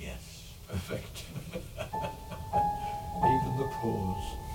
Yes, perfect. Even the pause.